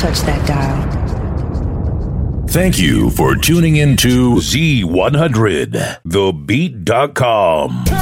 touch that dial. Thank you for tuning in to Z100, thebeat.com.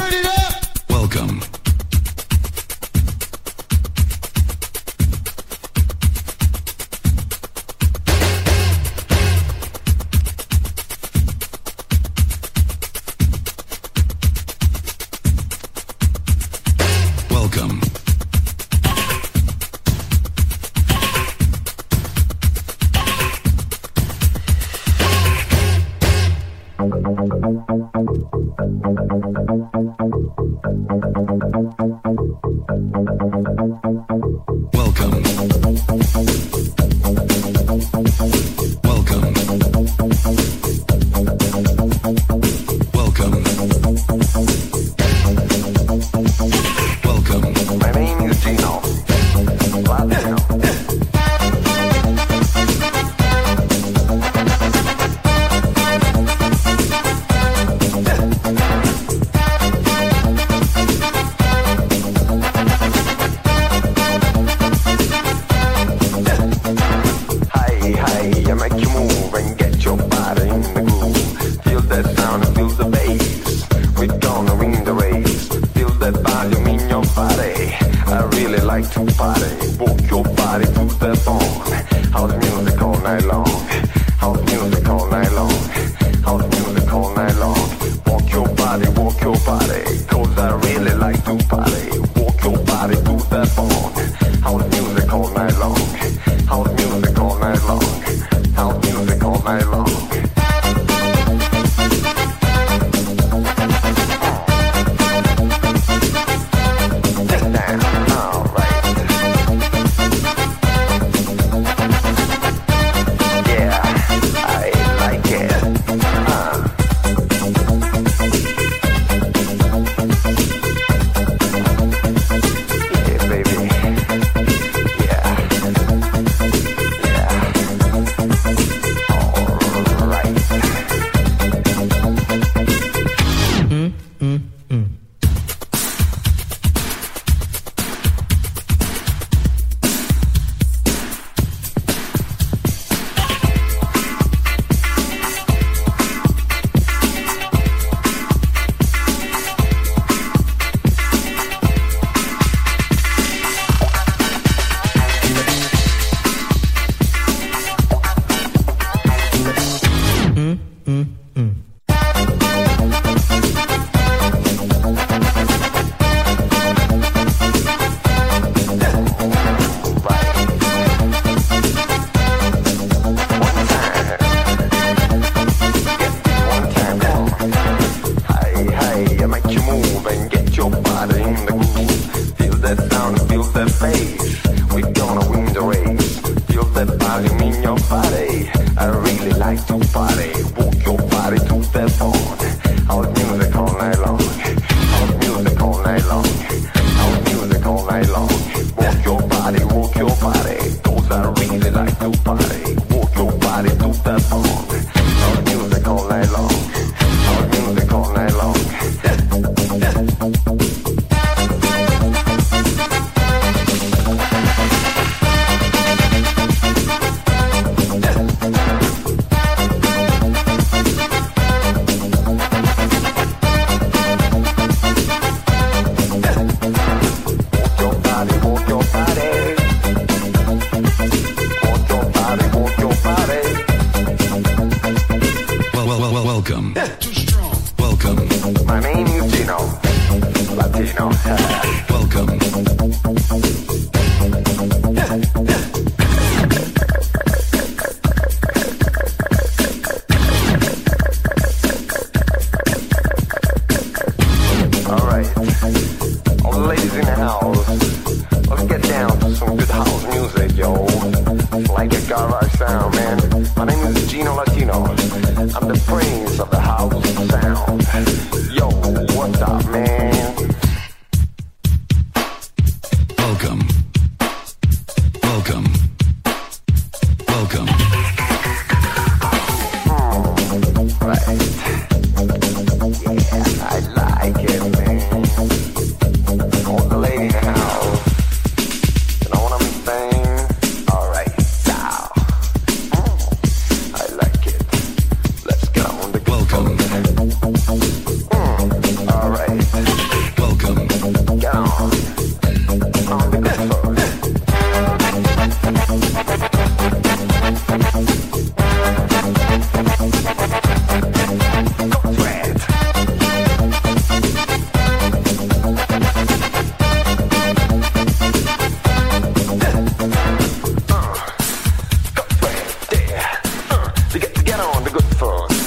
people.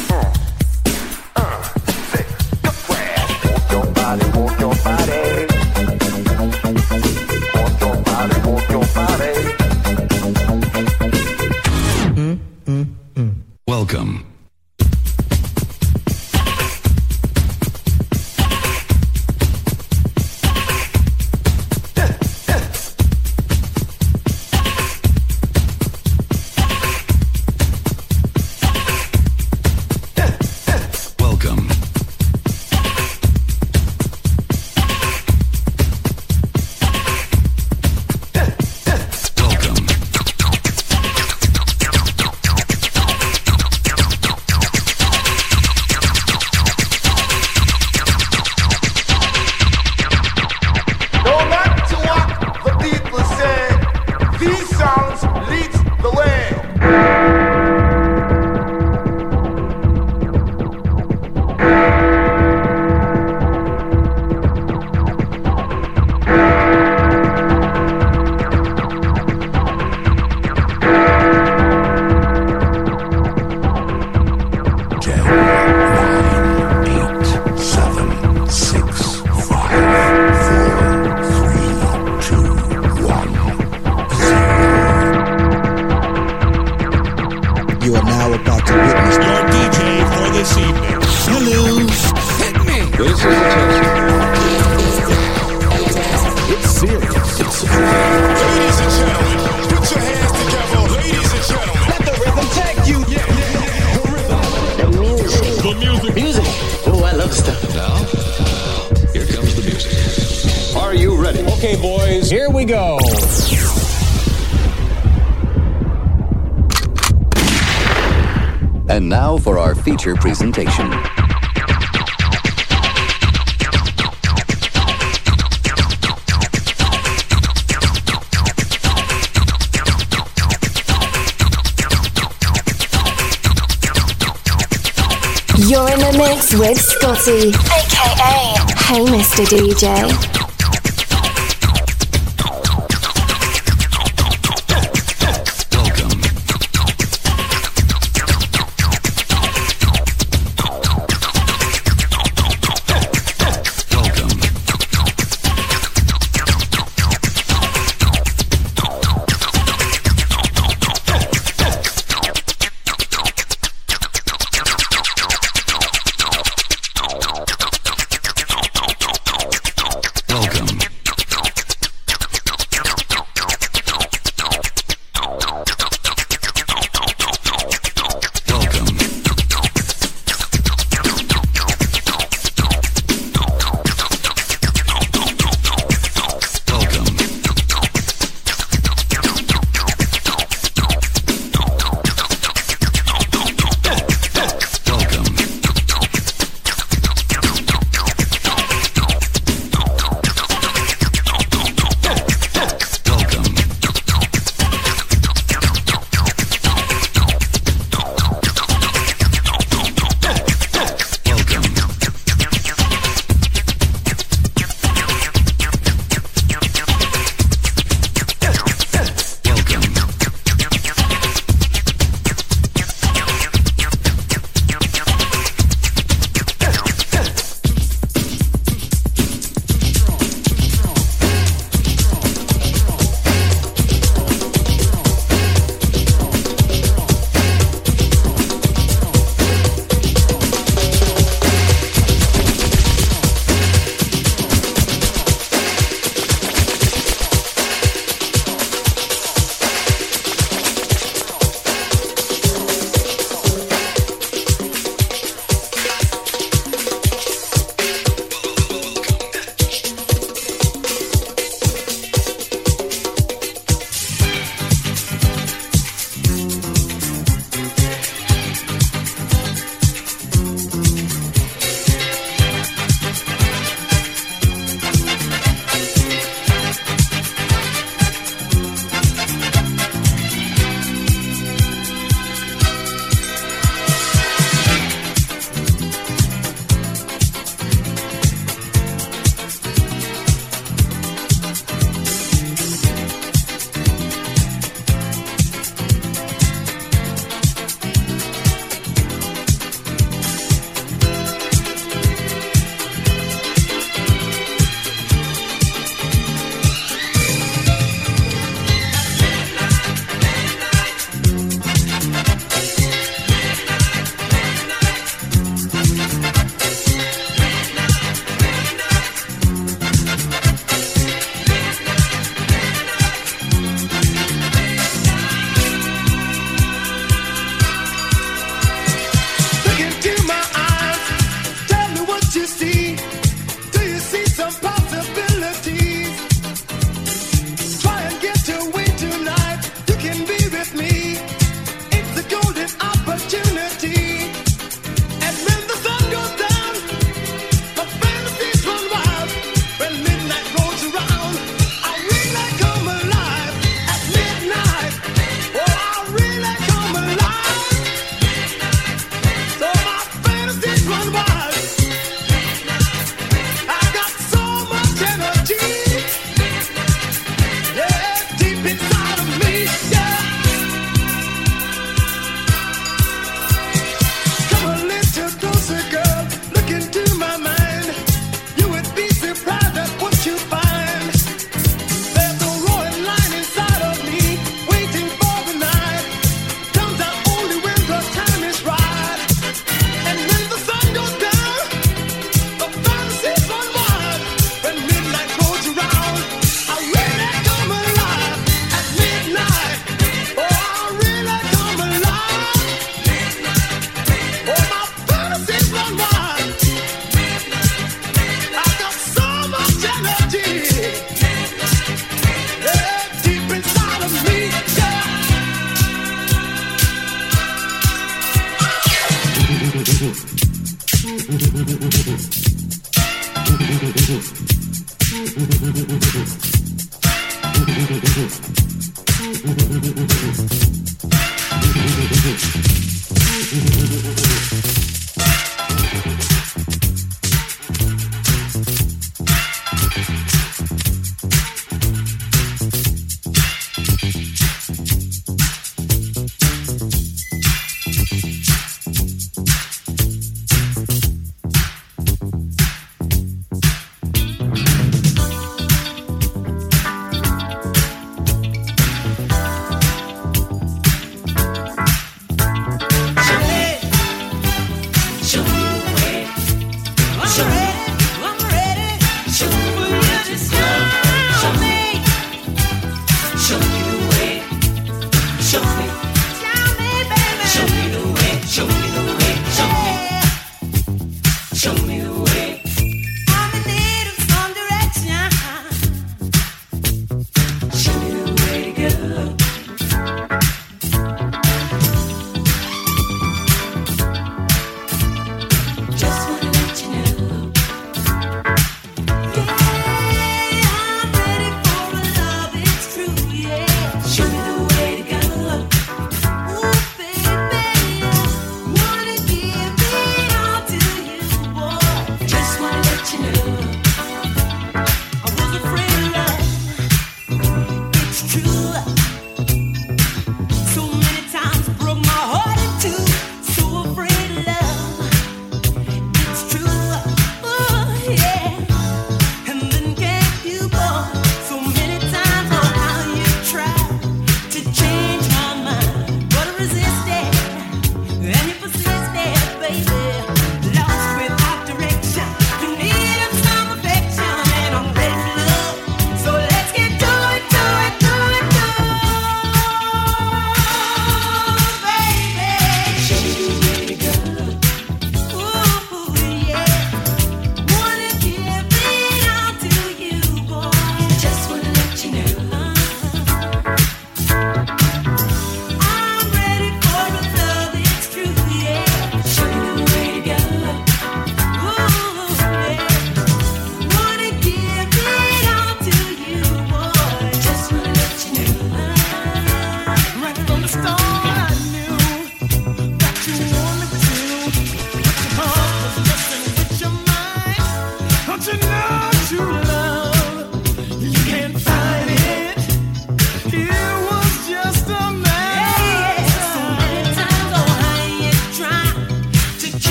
DJ.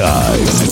Time.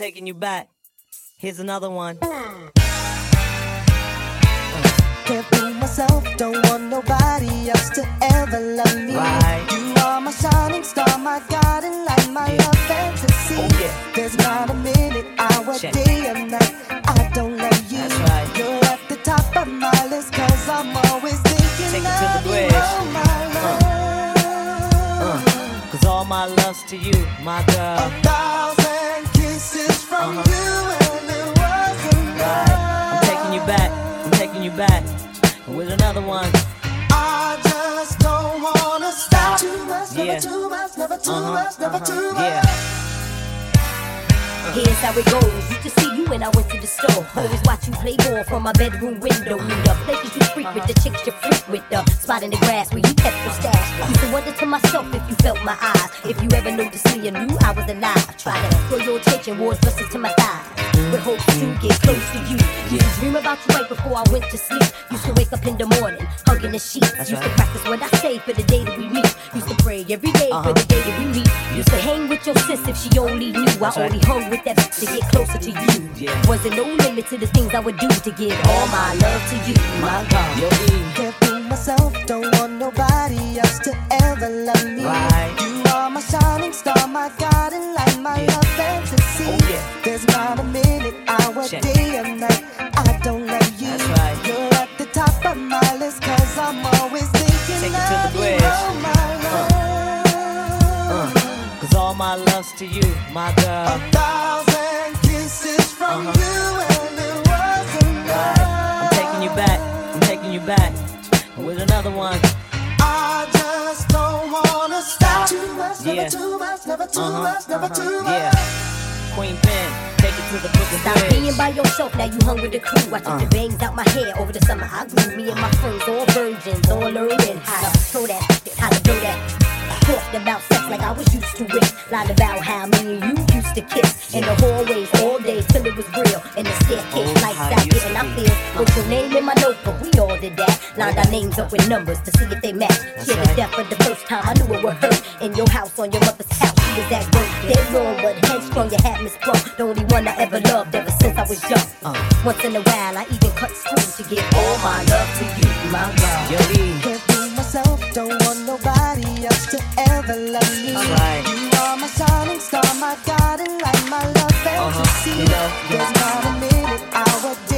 taking you back. Here's another one. Can't be myself, don't want nobody else to ever love me. Right. You are my shining star, my guiding light, my yeah. love fantasy. Oh, yeah. There's not a minute, hour, Check. day, and night I don't love you. Right. You're at the top of my list, cause I'm always thinking of you. Oh, my love. Uh. Uh, uh. Cause all my love's to you, my girl. A thousand kisses from you and it wasn't. I'm taking you back. I'm taking you back. With another one. I just don't wanna stop. Too much, Yeah. never too much, never too Uh-huh, much, never uh-huh, too much. yeah. Here's how it goes. Used to see you when I went to the store. Always watch you play ball from my bedroom window. Knew the places you freak with, the chicks you freak with, the spot in the grass where you kept your stash. Used to wonder to myself if you felt my eyes. If you ever noticed me and knew I was alive. Try to throw your attention was just to my thighs. With hopes to get close to you. Used to dream about you right before I went to sleep. Used to wake up in the morning, hugging the sheets. That's Used right. to practice what I say for the day that we meet. Used to pray every day for Uh-huh. the day that we meet. Used to hang with your sis if she only knew. I That's right. only hung with that bitch to get closer to you. Yeah. Wasn't no limit to the things I would do to give all my love to you, my God. Yo. Can't fool myself, don't want nobody else to ever love me. Right. You are my shining star, my guiding light, my Yeah. love. Oh, yeah. There's not a minute, hour, Check. day, or night. I don't love you. That's right. You're at the top of my list, cause I'm always thinking Take it to the of you, bridge. oh my love. Cause all my love's to you, my girl. A thousand kisses from Uh-huh. you, and it wasn't Right. I'm taking you back. I'm taking you back. With another one. I just don't wanna stop. Too much, never Yeah. too much, never too Uh-huh, much, never uh-huh, too much. Yeah. Queen Pen, take it to the Brooklyn Stop Bridge. being by yourself, now you hung with the crew. I took the bangs out my hair over the summer. I grew me and my friends, all virgins, all learning how to throw that, how to blow that. Talked about sex like I was used to it. Lied about how me and you used to kiss in the hallways all day till it was real. In the staircase, Oh, lights how out, it used getting to our be. Put your name in my notebook, we all did that. Lined our names up with numbers to see if they match. Share the right. death for the first time, I knew it would hurt. In your house, on your mother's couch, she was that girl. Dead wrong, but headstrong, you had me sprung. The only one I ever loved ever since I was young. Uh. Once in a while, I even cut school to give all my love to you, my God. Yo, E. Can't fool myself, don't want nobody else to ever love me. Right. You are my shining star, my guiding light, my love fantasy. Uh-huh. You know, yeah. There's not a minute, hour, day,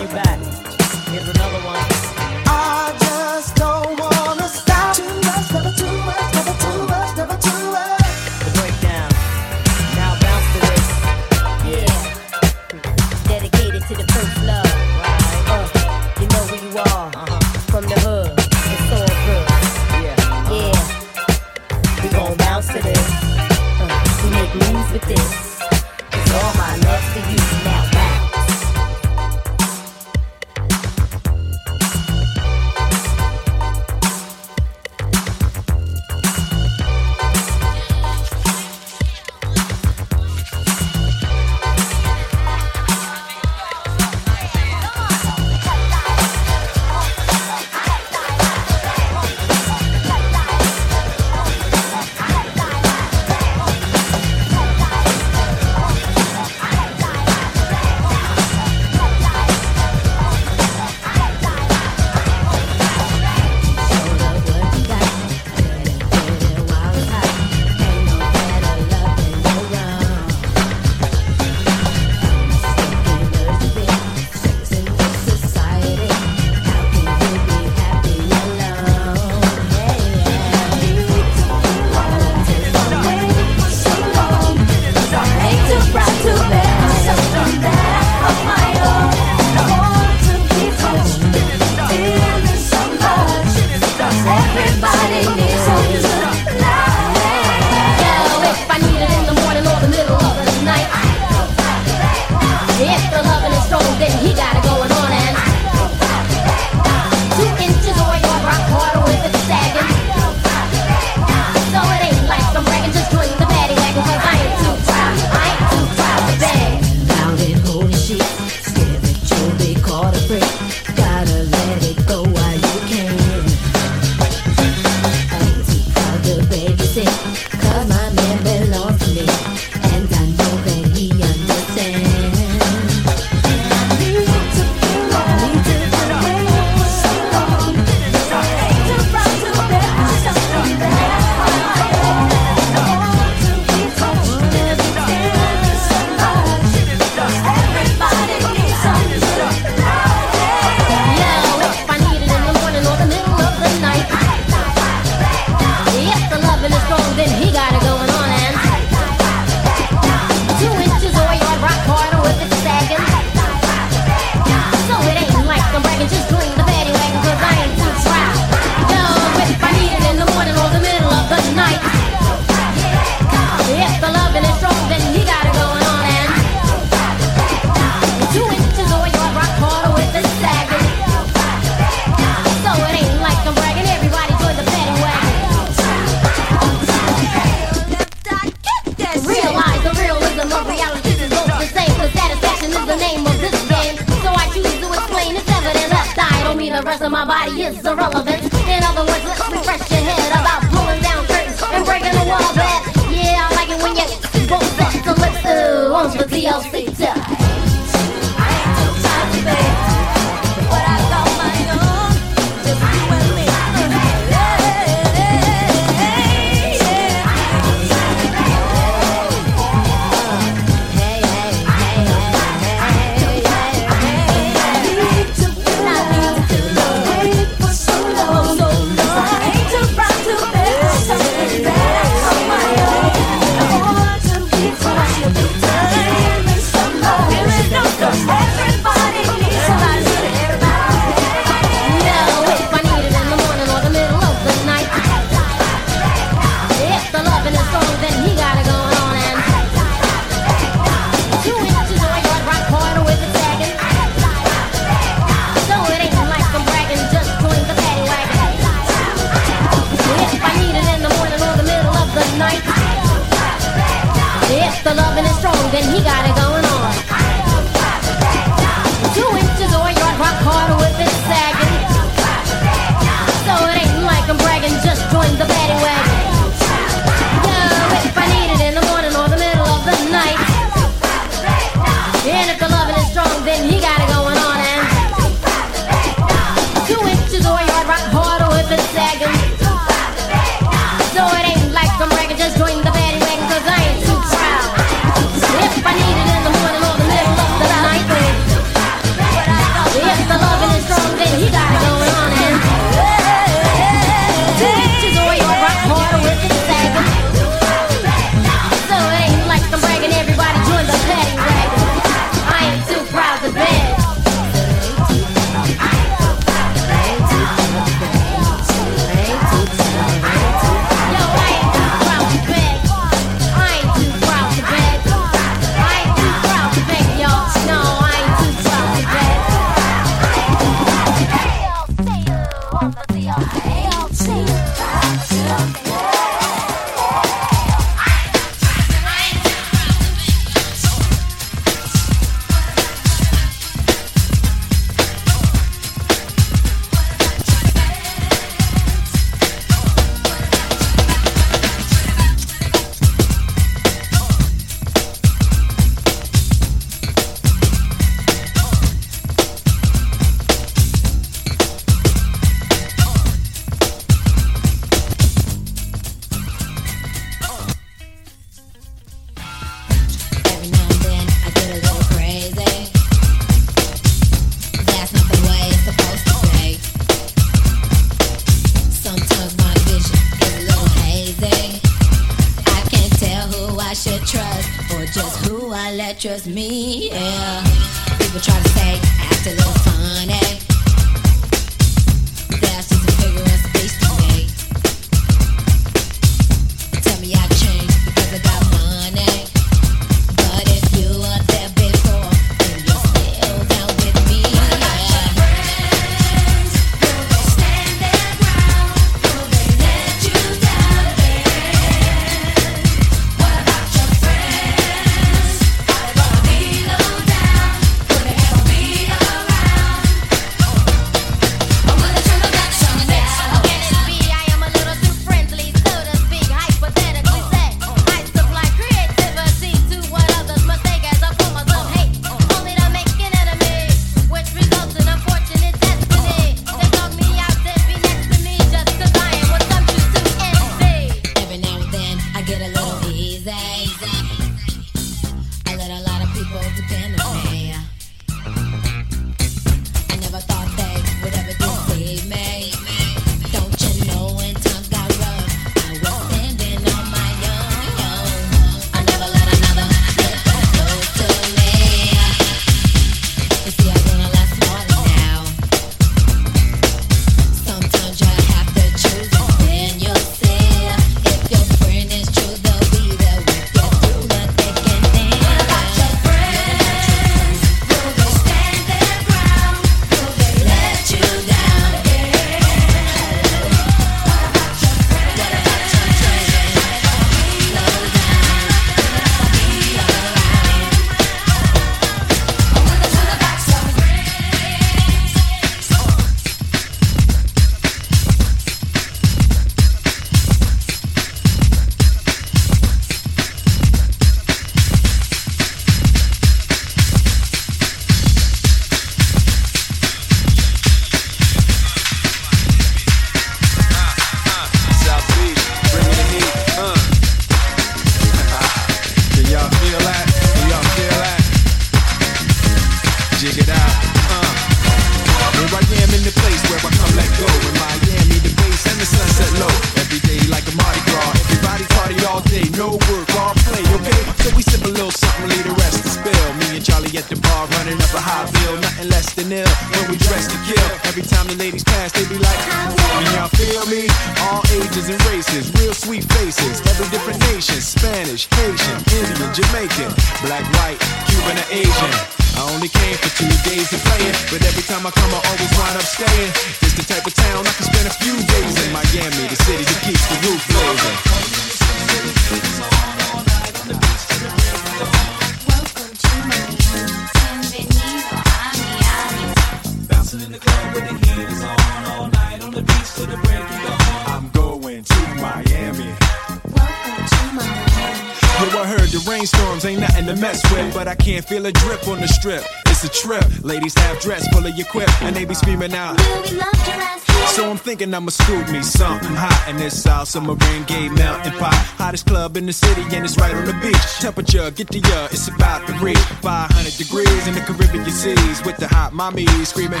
thinking I'ma scoop me something hot in this South Submarine Gay Mountain Pot. Hottest club in the city, and it's right on the beach. Temperature, get the uh, it's about to reach 500 degrees in the Caribbean seas with the hot mommy screaming.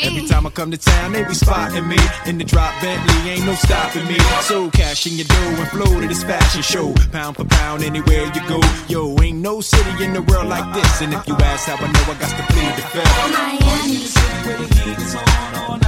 Every time I come to town, they be spotting me in the drop Bentley, ain't no stopping me. So cash in your dough and flow to this fashion show, pound for pound anywhere you go. Yo, ain't no city in the world like this, and if you ask how I know, I got to plead the fifth. Miami. The city where the heat is on all night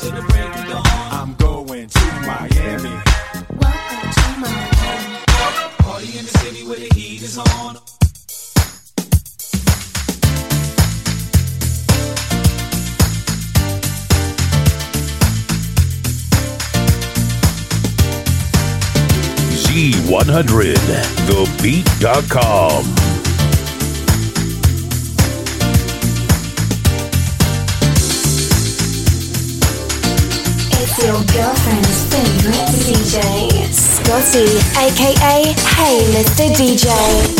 to the break of dawn. I'm going to Miami. Welcome to Miami. Party in the city where the heat is on. Z100, TheBeat.com. your girlfriend's favorite DJ, Scotty, aka Hey Mr. DJ.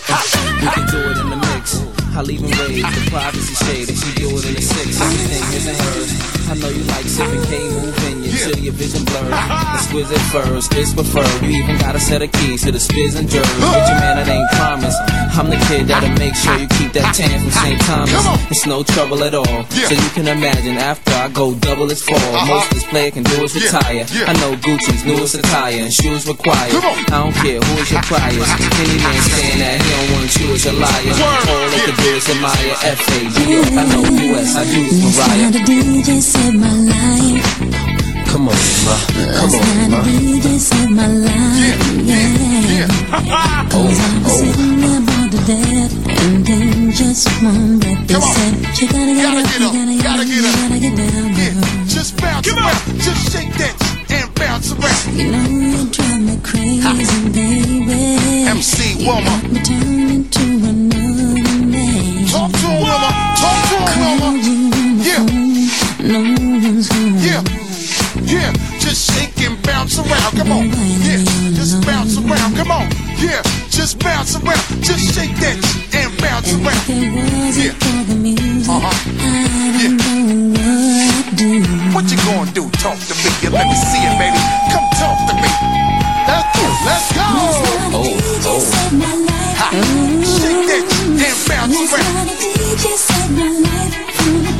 Exquisite furs, it's preferred. You even got a set of keys to the spiz and jerks. Get your man, it ain't promise. I'm the kid that'll make sure you keep that tan from St. Thomas. It's no trouble at all. So you can imagine after I go double as fall. Most this player can do is retire. I know Gucci's newest attire and shoes required. I don't care who is your priors. Any man saying that he don't want you is a liar. All they can do is admire F.A. I know U.S. I do Mariah. Now the DJ saved my life. Come on, ma. Come on, Now ma. the DJ saved my life. Yeah. Oh, Cause I was oh. sitting there bored to death. And then just one breath they said, You gotta get up, you gotta get up, you gotta get down, girl. Just bounce around, just shake that and bounce around. You know you drive me crazy, baby. MC Wilma. Me turn into Come on. Yeah. Just bounce around. Come on. Yeah. Just bounce around. Just shake that and bounce around. Yeah. Uh-huh. Yeah. What you gonna do? Talk to me. Yeah, let me see it, baby. Come talk to me. Let's go. Let's go. Oh, oh. Ha. Shake that and bounce around.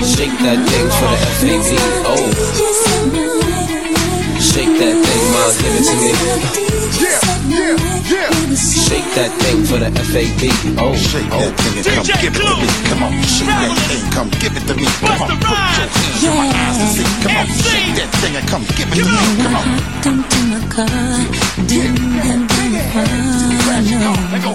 Shake that thing for the F.A.B. Oh. Shake that thing, ma. Give it to me. Yeah, yeah, yeah. Shake that thing for the F.A.B. Oh. Oh, come on, come on. Shake that thing and come give it to me. Come on, shake that thing, come give it to me. Come on, put your hands in my eyes to see. Come on, shake that thing and come give it to me. Come on. Come to my car, ding ding ding, Let go.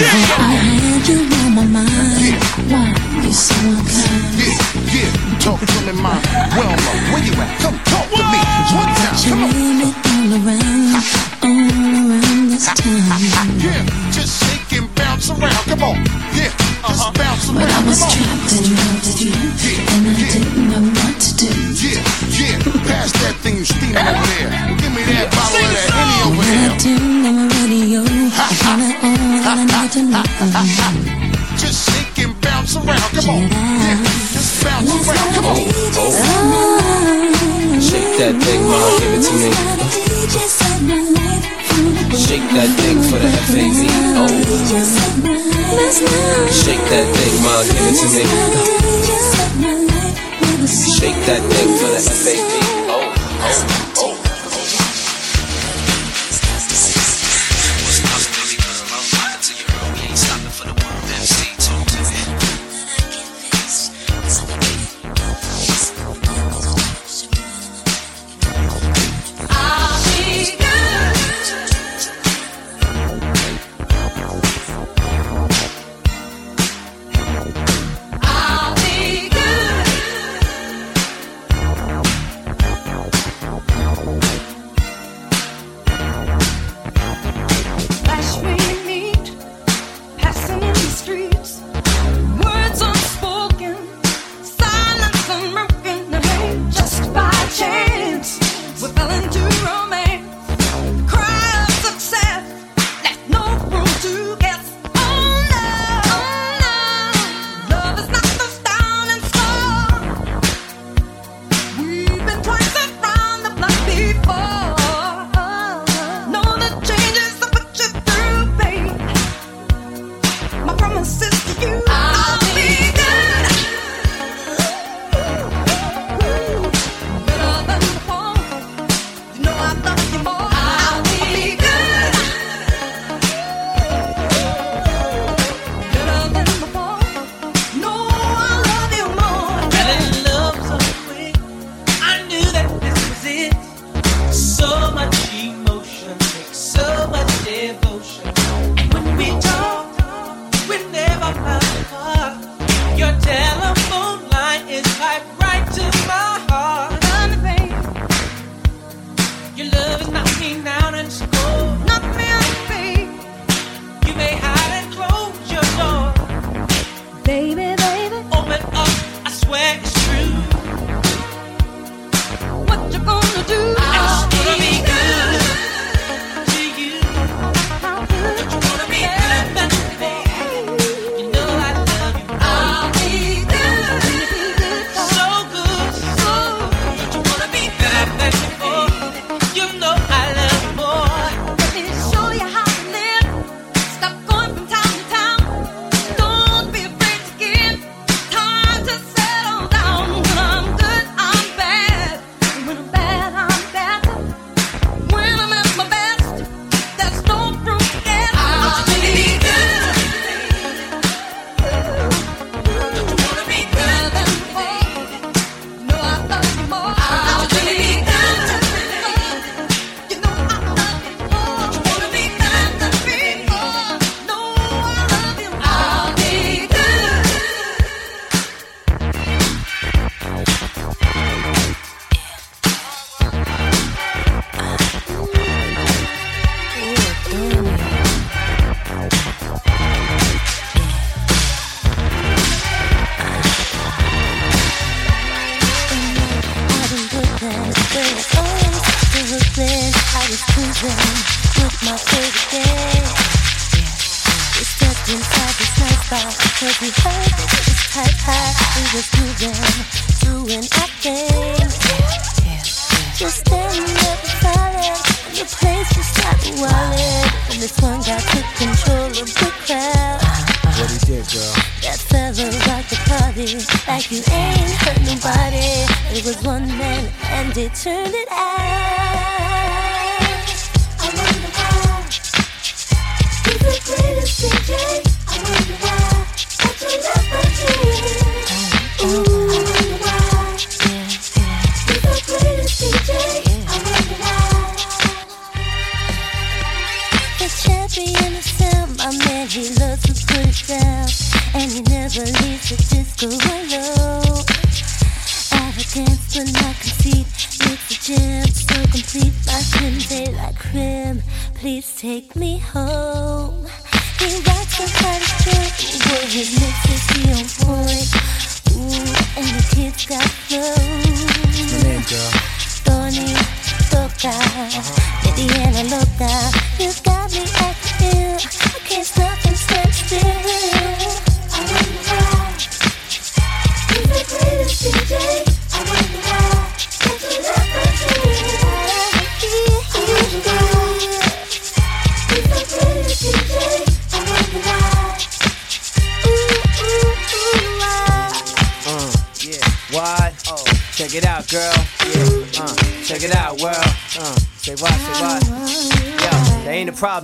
I had you on my mind. Why you so unkind? Yeah. Talk to me, my Wilma. Where you at? Come talk to me. One time. Come on. all around, all around this time. Yeah, just shake and bounce around. Come on. Yeah, just uh-huh. bounce around. But I was trapped in love with you, and I didn't know what to do. Yeah, yeah. Pass that thing you steaming over there. Give me that bottle of that Henny over there. I turned on my radio, I all I needed to know. Just shake and bounce around. Come on. Yeah, bounce around. Come on. Shake that thing, ma. Give it to me. Shake that thing for the F.A.B. Oh. Shake that thing, ma. Give it to me. Shake that thing for the F.A.B. Oh. Oh.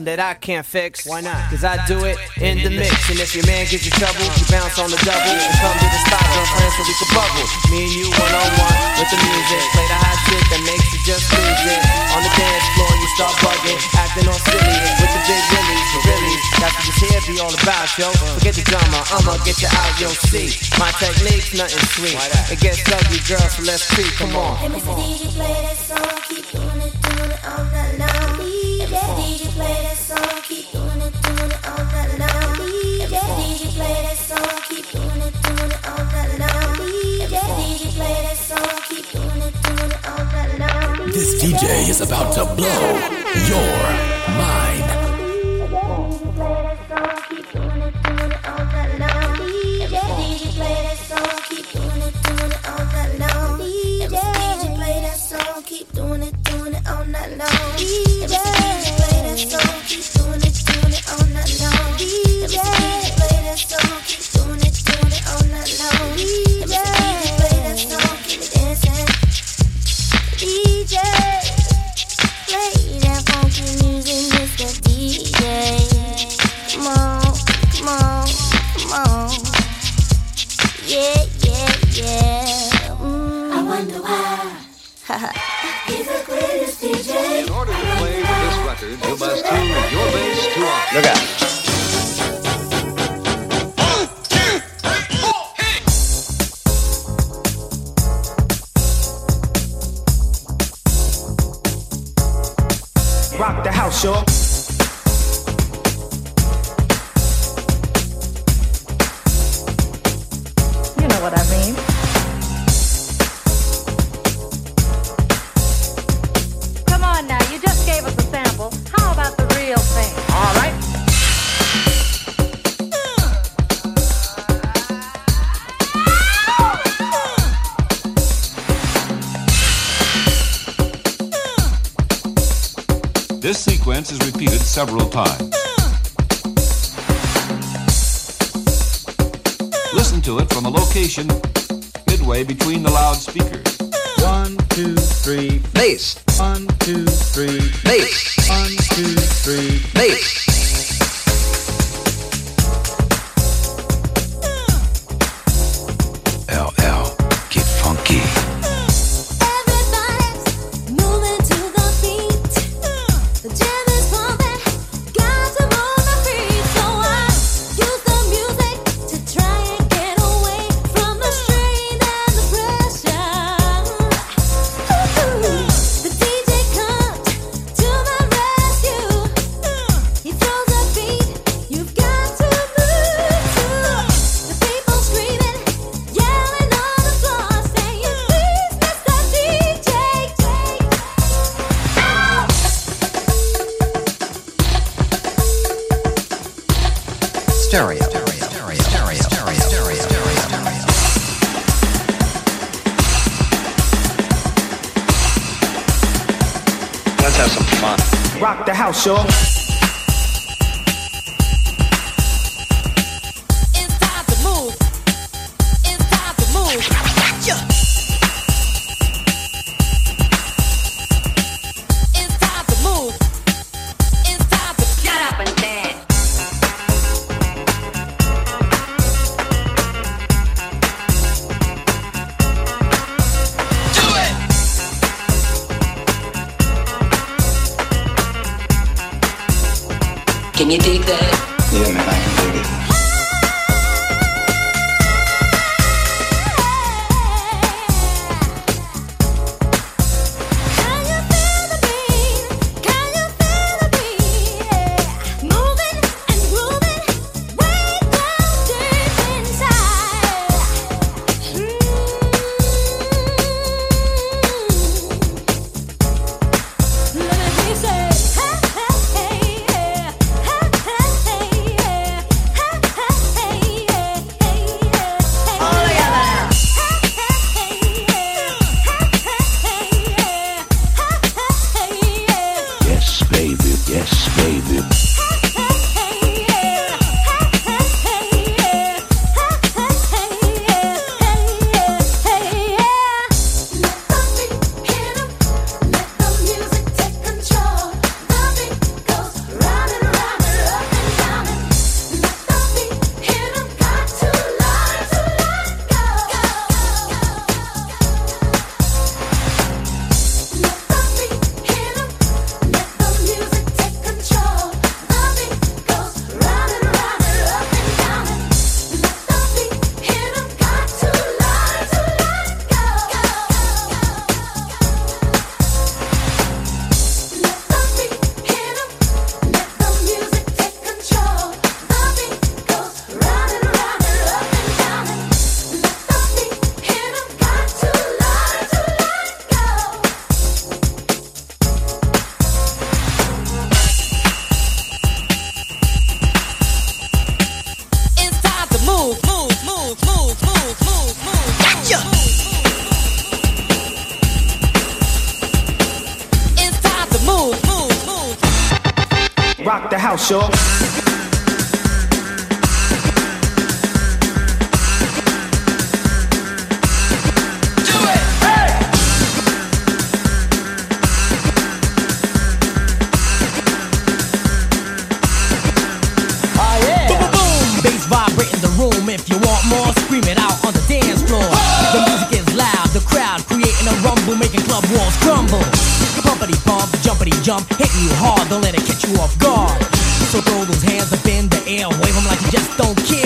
something that I can't fix. Why not? Cause I do it in the mix. And if your man gives you trouble, you bounce on the double. And come to the spot, join friends so we can bubble. Me and you one on one with the music. Play the hot shit that makes you just lose it. On the dance floor, you start bugging, acting all silly with the big willies. So really, that's what this here be all about, yo. Forget the drama, I'ma get you out, yo. See, my technique's nothing sweet. It gets ugly, girl, so let's see. Come on. Come on. is about to blow your club walls crumble. Bumpity bump, jumpity jump, Hit you hard, don't let it catch you off guard. So throw those hands up in the air, wave them like you just don't care.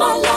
My love.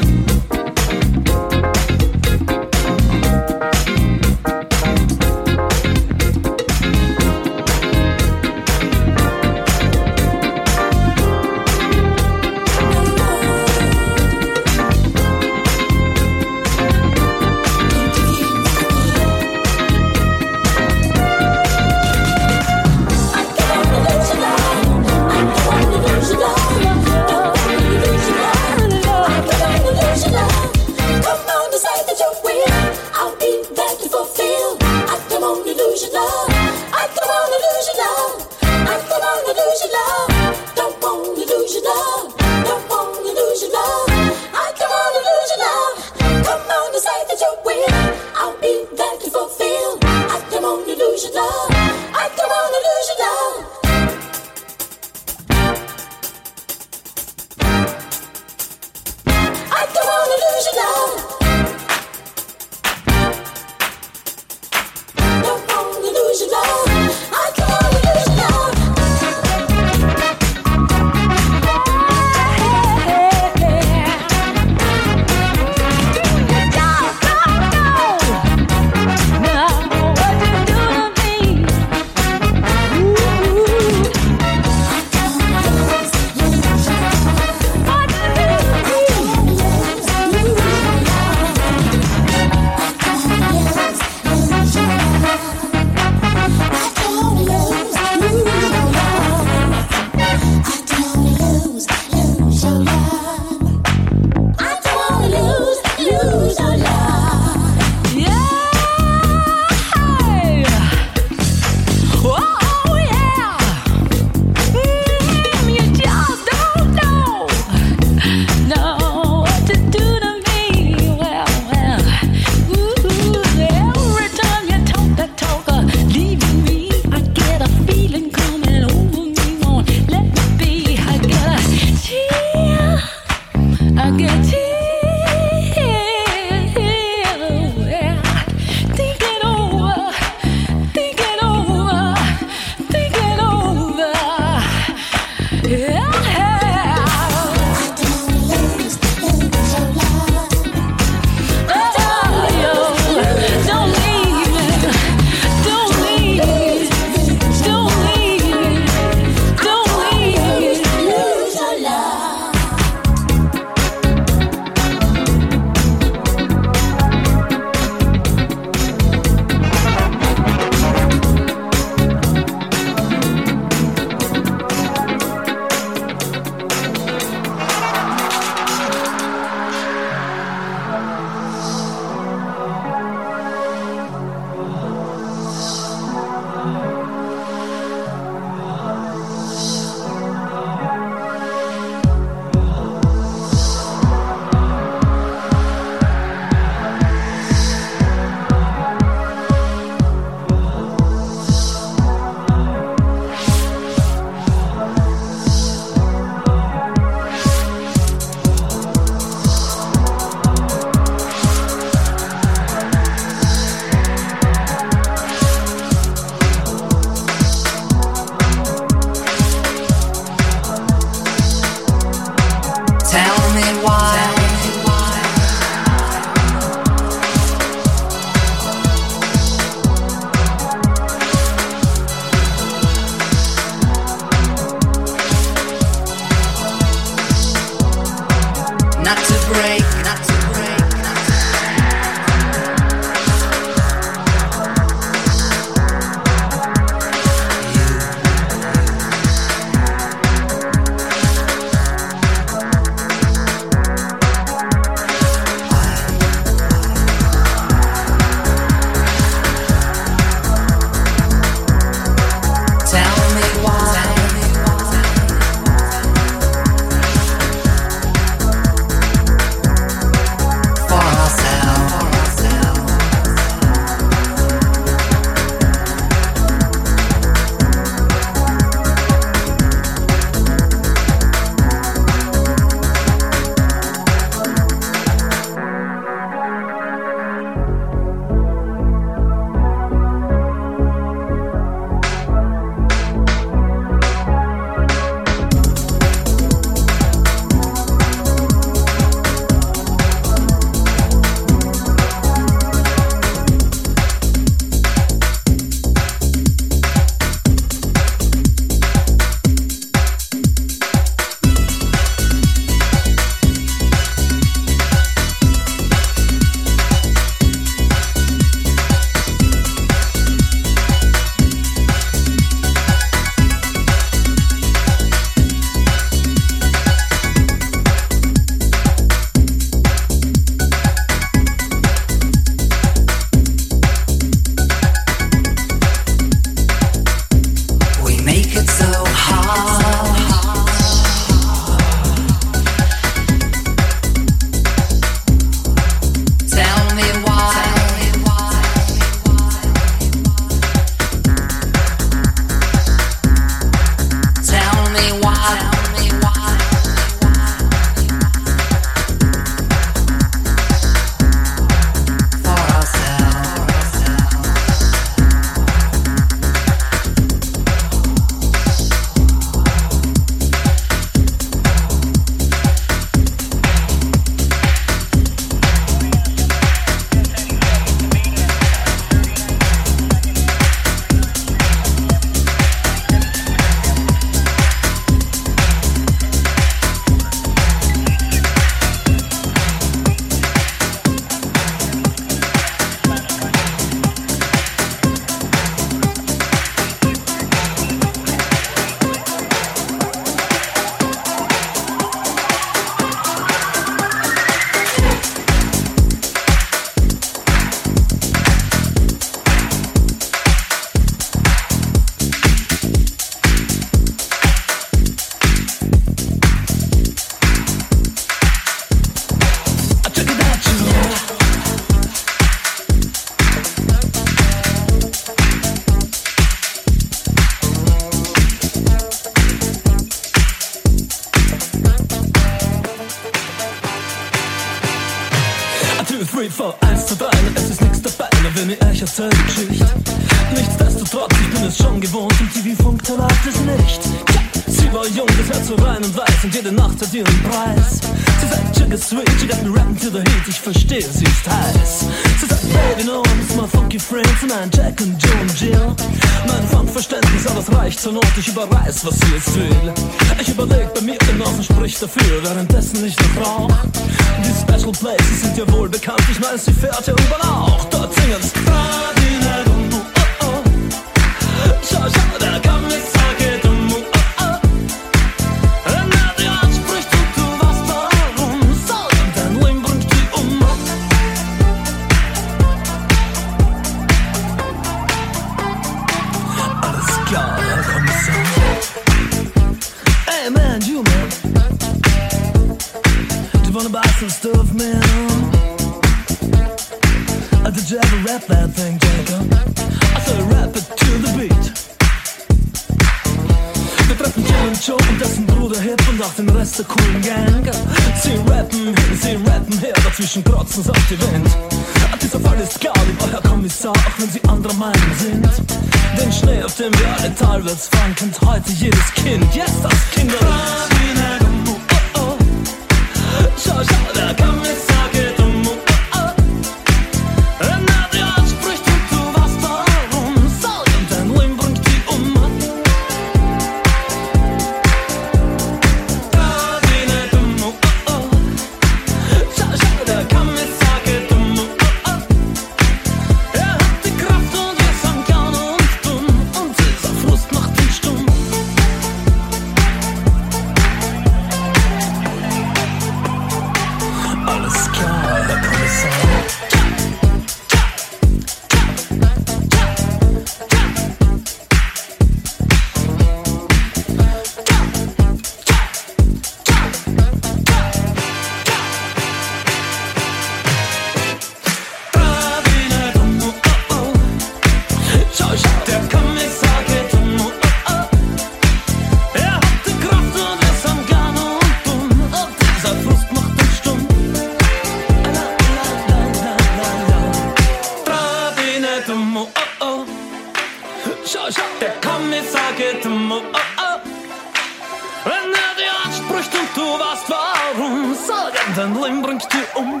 nicht und du weißt warum. Sorgen, dein Leben bringt dich um.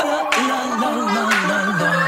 La, la, la, la, la, la.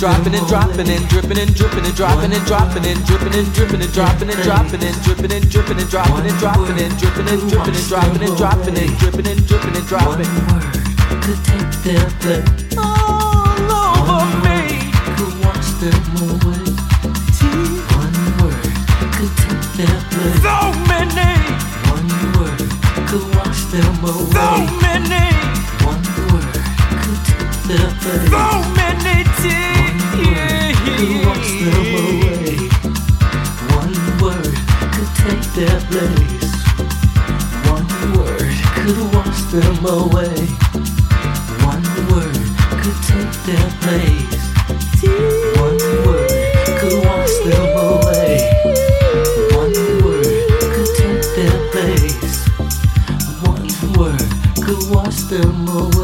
dropping and dropping and dripping and dripping and dropping and dropping and dripping and dripping and dropping and dropping and dripping and dripping and dropping and dropping and dripping and dripping and dropping and dropping and dripping and dripping and dropping. One word could take their breath all over me. Could wash them away. One word could take their breath. So many. One word could wash them away. So many. One word could take their breath. So many tears. their place. One word could wash them away. One word could take their place. One word could wash them away. One word could take their place. One word could wash them away.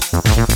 Bye.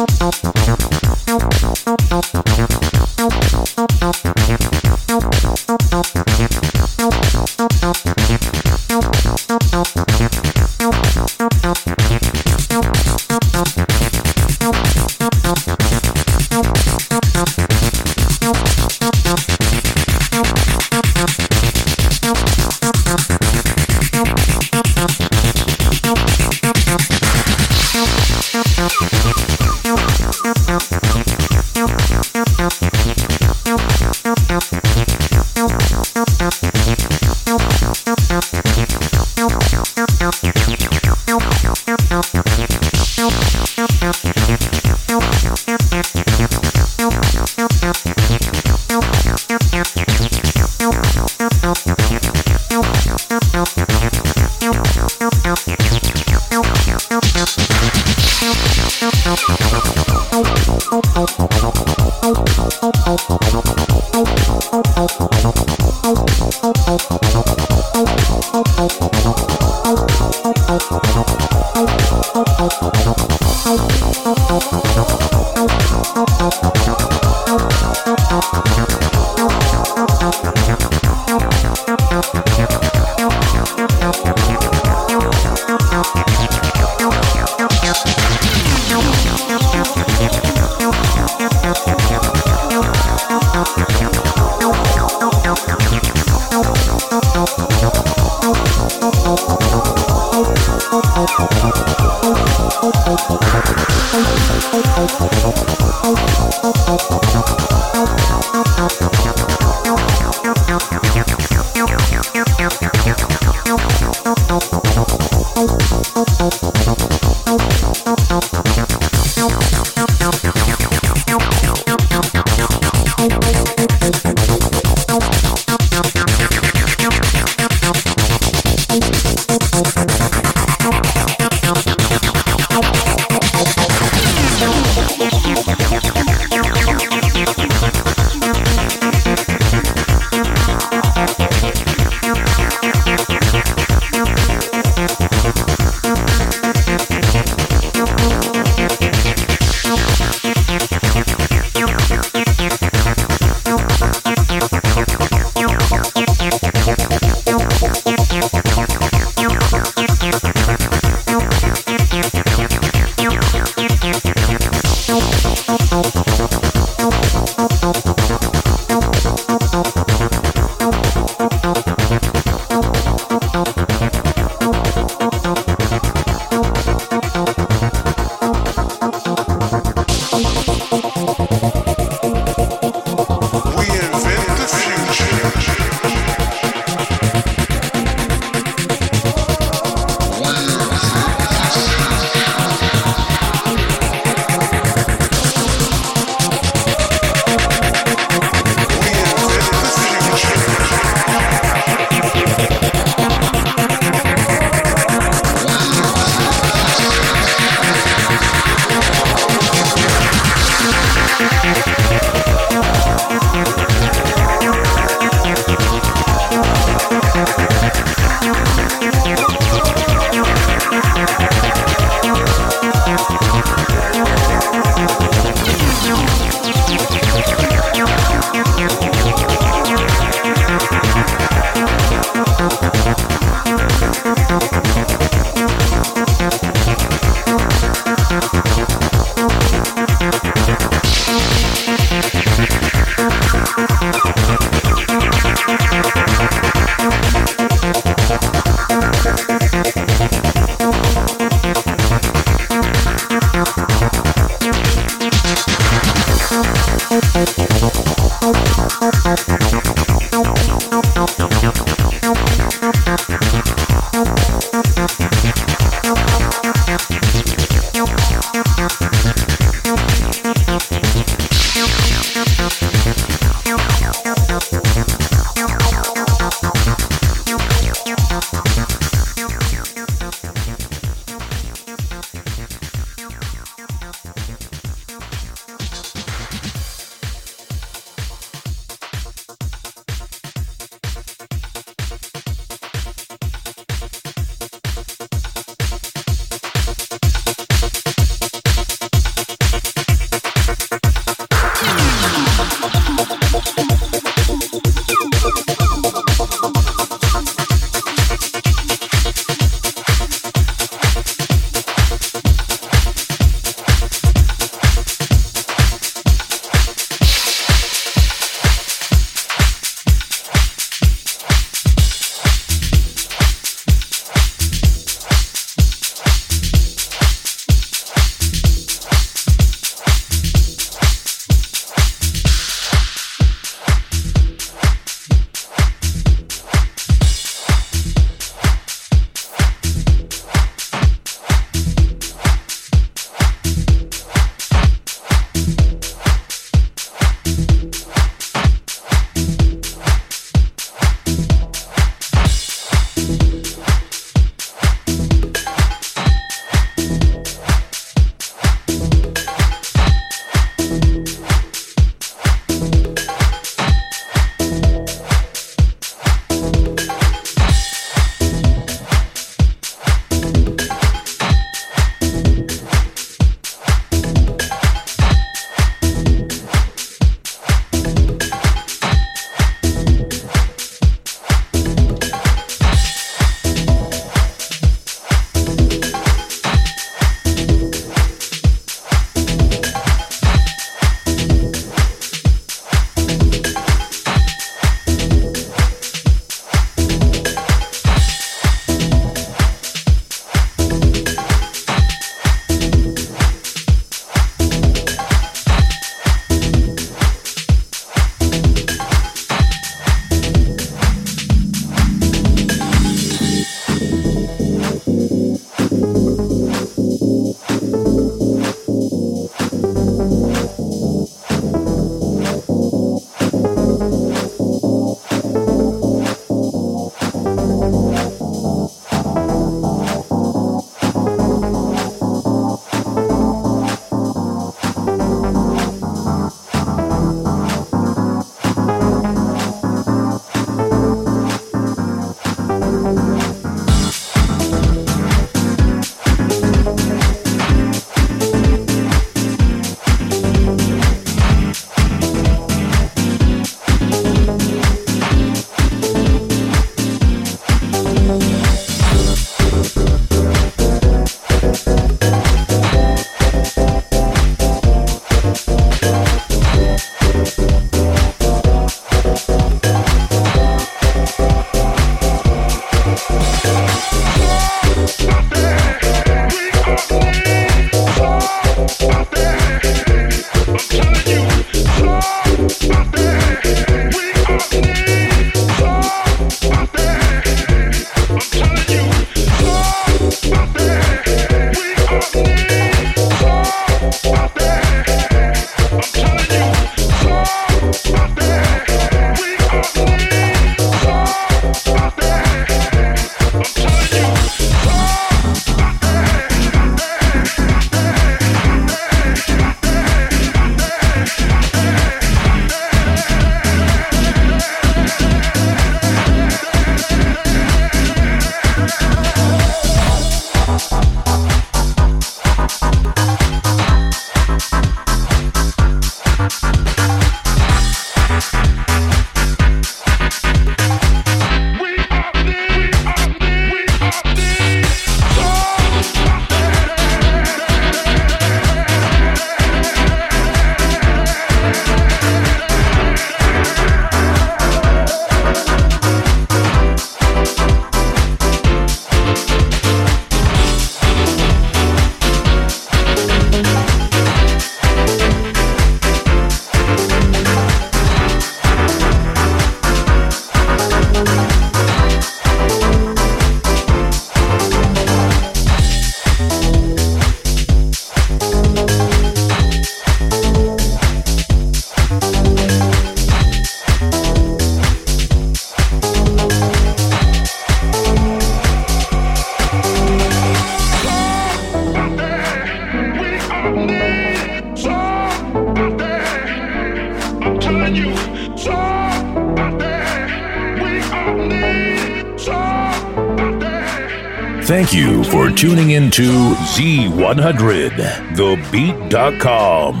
Z100, thebeat.com.